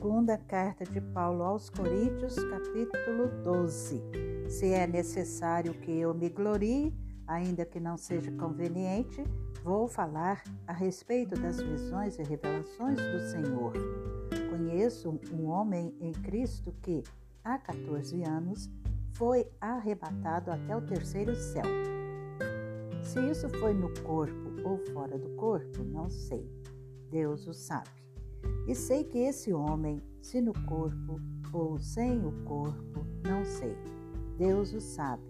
Segunda carta de Paulo aos Coríntios, capítulo 12. Se é necessário que eu me glorie, ainda que não seja conveniente, vou falar a respeito das visões e revelações do Senhor. Conheço um homem em Cristo que, há 14 anos, foi arrebatado até o terceiro céu. Se isso foi no corpo ou fora do corpo, não sei. Deus o sabe. E sei que esse homem, se no corpo ou sem o corpo, não sei. Deus o sabe.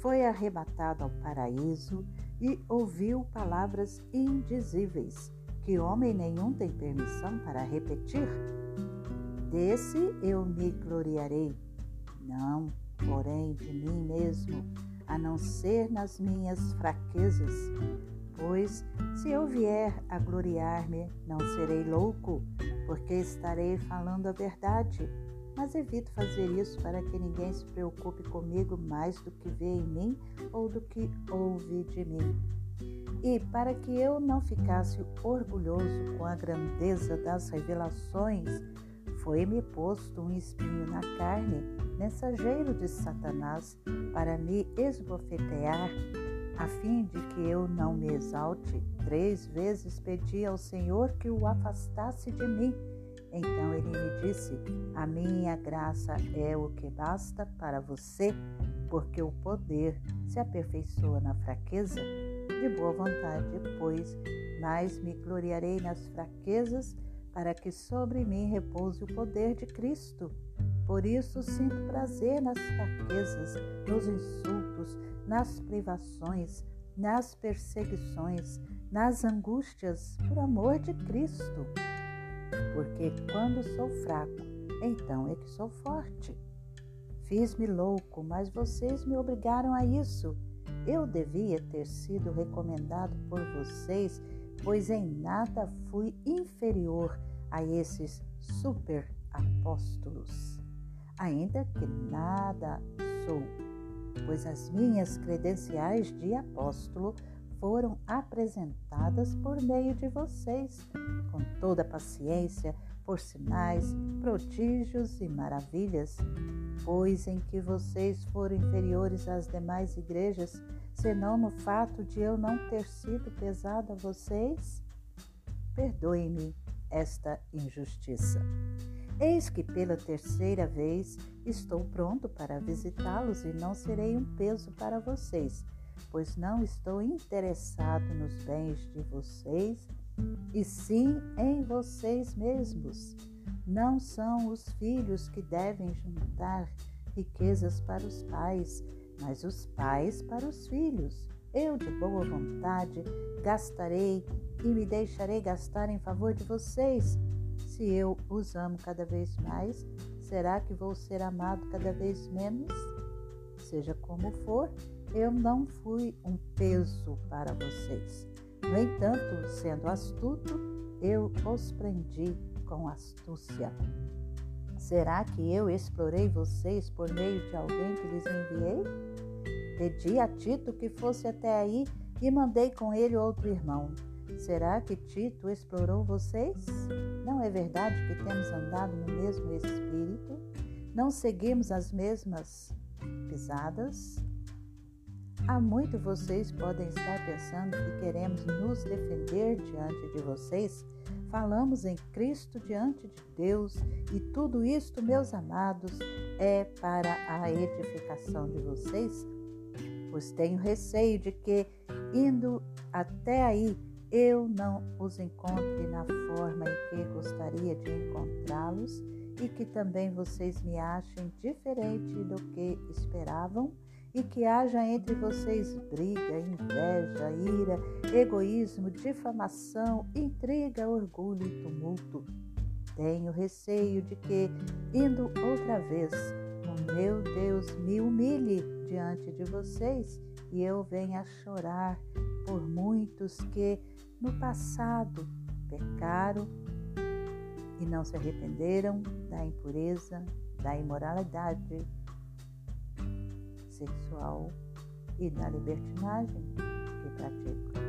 Foi arrebatado ao paraíso e ouviu palavras indizíveis, que homem nenhum tem permissão para repetir. Desse eu me gloriarei. Não, porém, de mim mesmo, a não ser nas minhas fraquezas. Pois, se eu vier a gloriar-me, não serei louco, porque estarei falando a verdade. Mas evito fazer isso para que ninguém se preocupe comigo mais do que vê em mim ou do que ouve de mim. E para que eu não ficasse orgulhoso com a grandeza das revelações, foi-me posto um espinho na carne, mensageiro de Satanás, para me esbofetear a fim de que eu não me exalte, três vezes pedi ao Senhor que o afastasse de mim. Então ele me disse: A minha graça é o que basta para você, porque o poder se aperfeiçoa na fraqueza. De boa vontade, pois, mais me gloriarei nas fraquezas, para que sobre mim repouse o poder de Cristo. Por isso sinto prazer nas fraquezas, nos insultos, nas privações, nas perseguições, nas angústias, por amor de Cristo. Porque quando sou fraco, então é que sou forte. Fiz-me louco, mas vocês me obrigaram a isso. Eu devia ter sido recomendado por vocês, pois em nada fui inferior a esses super apóstolos. Ainda que nada sou pois as minhas credenciais de apóstolo foram apresentadas por meio de vocês, com toda paciência, por sinais, prodígios e maravilhas, pois em que vocês foram inferiores às demais igrejas, senão no fato de eu não ter sido pesado a vocês? Perdoe-me esta injustiça. Eis que pela terceira vez estou pronto para visitá-los e não serei um peso para vocês, pois não estou interessado nos bens de vocês, e sim em vocês mesmos. Não são os filhos que devem juntar riquezas para os pais, mas os pais para os filhos. Eu, de boa vontade, gastarei e me deixarei gastar em favor de vocês se eu os amo cada vez mais, será que vou ser amado cada vez menos? Seja como for, eu não fui um peso para vocês. No entanto, sendo astuto, eu os prendi com astúcia. Será que eu explorei vocês por meio de alguém que lhes enviei? Pedi a Tito que fosse até aí e mandei com ele outro irmão. Será que Tito explorou vocês? Não é verdade que temos andado no mesmo espírito? Não seguimos as mesmas pisadas? Há muito vocês podem estar pensando que queremos nos defender diante de vocês. Falamos em Cristo diante de Deus e tudo isto, meus amados, é para a edificação de vocês, pois tenho receio de que, indo até aí, eu não os encontre na forma em que gostaria de encontrá-los e que também vocês me achem diferente do que esperavam e que haja entre vocês briga, inveja, ira, egoísmo, difamação, intriga, orgulho e tumulto. Tenho receio de que, indo outra vez, o meu Deus me humilhe diante de vocês e eu venha chorar por muitos que no passado pecaram e não se arrependeram da impureza, da imoralidade sexual e da libertinagem que praticam.